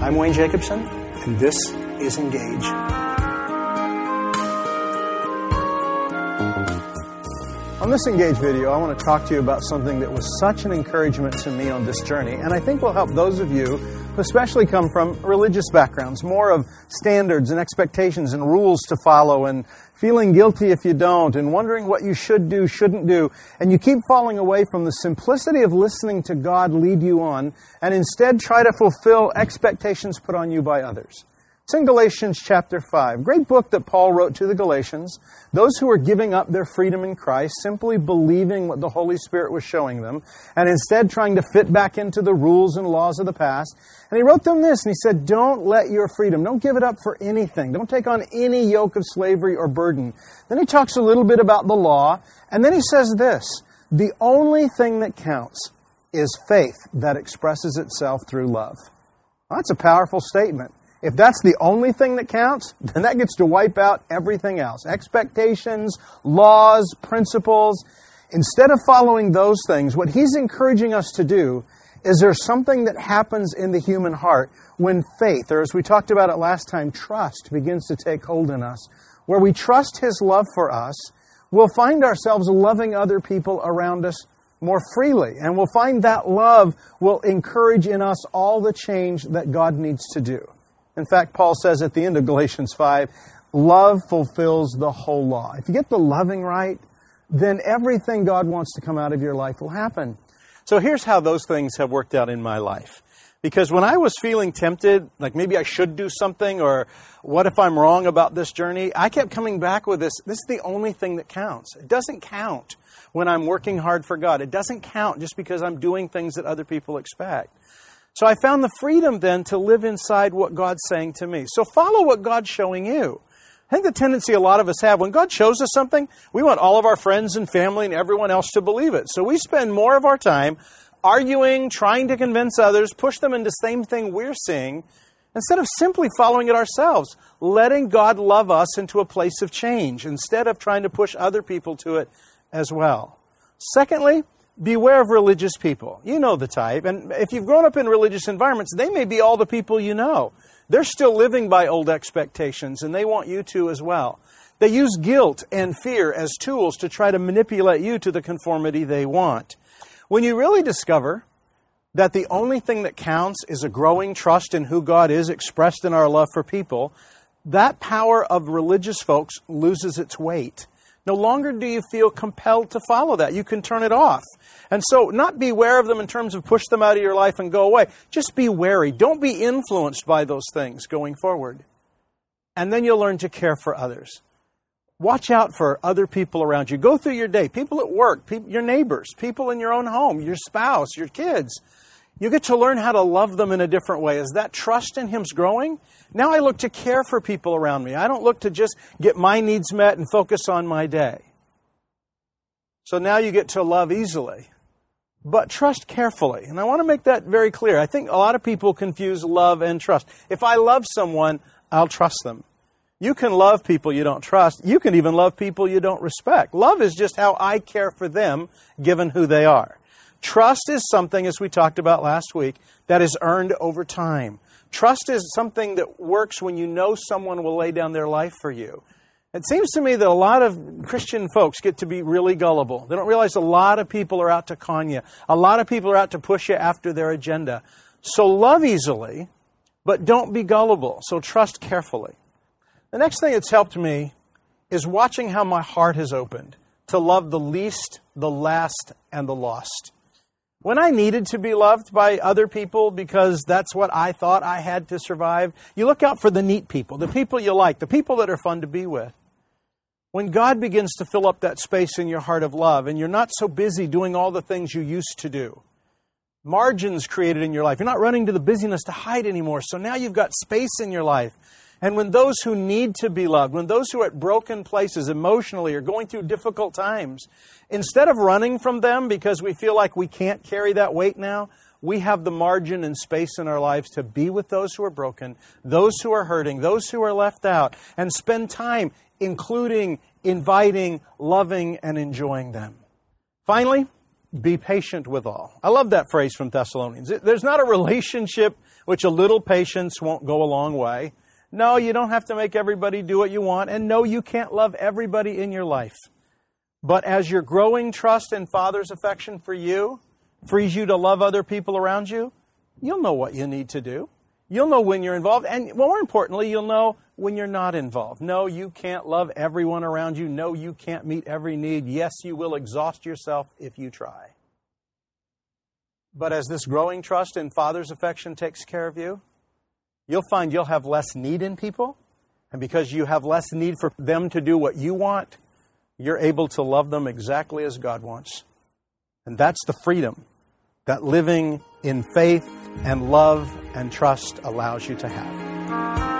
I'm Wayne Jacobsen, and this is Engage. On this Engage video, I want to talk to you about something that was such an encouragement to me on this journey, and I think will help those of you who especially come from religious backgrounds, more of standards and expectations and rules to follow, and feeling guilty if you don't, and wondering what you should do, shouldn't do, and you keep falling away from the simplicity of listening to God lead you on, and instead try to fulfill expectations put on you by others. It's in Galatians chapter 5. Great book that Paul wrote to the Galatians. Those who were giving up their freedom in Christ, simply believing what the Holy Spirit was showing them, and instead trying to fit back into the rules and laws of the past. And he wrote them this, and he said, Don't let your freedom, don't give it up for anything. Don't take on any yoke of slavery or burden. Then he talks a little bit about the law, and then he says this The only thing that counts is faith that expresses itself through love. Well, that's a powerful statement. If that's the only thing that counts, then that gets to wipe out everything else expectations, laws, principles. Instead of following those things, what he's encouraging us to do is there's something that happens in the human heart when faith, or as we talked about it last time, trust begins to take hold in us. Where we trust his love for us, we'll find ourselves loving other people around us more freely. And we'll find that love will encourage in us all the change that God needs to do. In fact, Paul says at the end of Galatians 5, love fulfills the whole law. If you get the loving right, then everything God wants to come out of your life will happen. So here's how those things have worked out in my life. Because when I was feeling tempted, like maybe I should do something, or what if I'm wrong about this journey, I kept coming back with this this is the only thing that counts. It doesn't count when I'm working hard for God. It doesn't count just because I'm doing things that other people expect. So I found the freedom then to live inside what God's saying to me. So follow what God's showing you. I think the tendency a lot of us have when God shows us something, we want all of our friends and family and everyone else to believe it. So we spend more of our time arguing, trying to convince others, push them into the same thing we're seeing, instead of simply following it ourselves, letting God love us into a place of change instead of trying to push other people to it as well. Secondly, beware of religious people. You know the type. And if you've grown up in religious environments, they may be all the people you know. They're still living by old expectations, and they want you to as well. They use guilt and fear as tools to try to manipulate you to the conformity they want. When you really discover that the only thing that counts is a growing trust in who God is expressed in our love for people, that power of religious folks loses its weight. No longer do you feel compelled to follow that. You can turn it off. And so, not beware of them in terms of push them out of your life and go away. Just be wary. Don't be influenced by those things going forward. And then you'll learn to care for others. Watch out for other people around you. Go through your day. People at work, your neighbors, people in your own home, your spouse, your kids. You get to learn how to love them in a different way. As that trust in Him's growing, now I look to care for people around me. I don't look to just get my needs met and focus on my day. So now you get to love easily, but trust carefully. And I want to make that very clear. I think a lot of people confuse love and trust. If I love someone, I'll trust them. You can love people you don't trust. You can even love people you don't respect. Love is just how I care for them given who they are. Trust is something, as we talked about last week, that is earned over time. Trust is something that works when you know someone will lay down their life for you. It seems to me that a lot of Christian folks get to be really gullible. They don't realize a lot of people are out to con you. A lot of people are out to push you after their agenda. So love easily, but don't be gullible. So trust carefully. The next thing that's helped me is watching how my heart has opened to love the least, the last, and the lost. When I needed to be loved by other people because that's what I thought I had to survive, you look out for the neat people, the people you like, the people that are fun to be with. When God begins to fill up that space in your heart of love and you're not so busy doing all the things you used to do, margins created in your life. You're not running to the busyness to hide anymore. So now you've got space in your life. And when those who need to be loved, when those who are at broken places emotionally are going through difficult times, instead of running from them because we feel like we can't carry that weight now, we have the margin and space in our lives to be with those who are broken, those who are hurting, those who are left out, and spend time including, inviting, loving, and enjoying them. Finally, be patient with all. I love that phrase from Thessalonians. There's not a relationship which a little patience won't go a long way. No, you don't have to make everybody do what you want. And no, you can't love everybody in your life. But as your growing trust in Father's affection for you frees you to love other people around you, you'll know what you need to do. You'll know when you're involved. And more importantly, you'll know when you're not involved. No, you can't love everyone around you. No, you can't meet every need. Yes, you will exhaust yourself if you try. But as this growing trust in Father's affection takes care of you, you'll find you'll have less need in people. And because you have less need for them to do what you want, you're able to love them exactly as God wants. And that's the freedom that living in faith and love and trust allows you to have.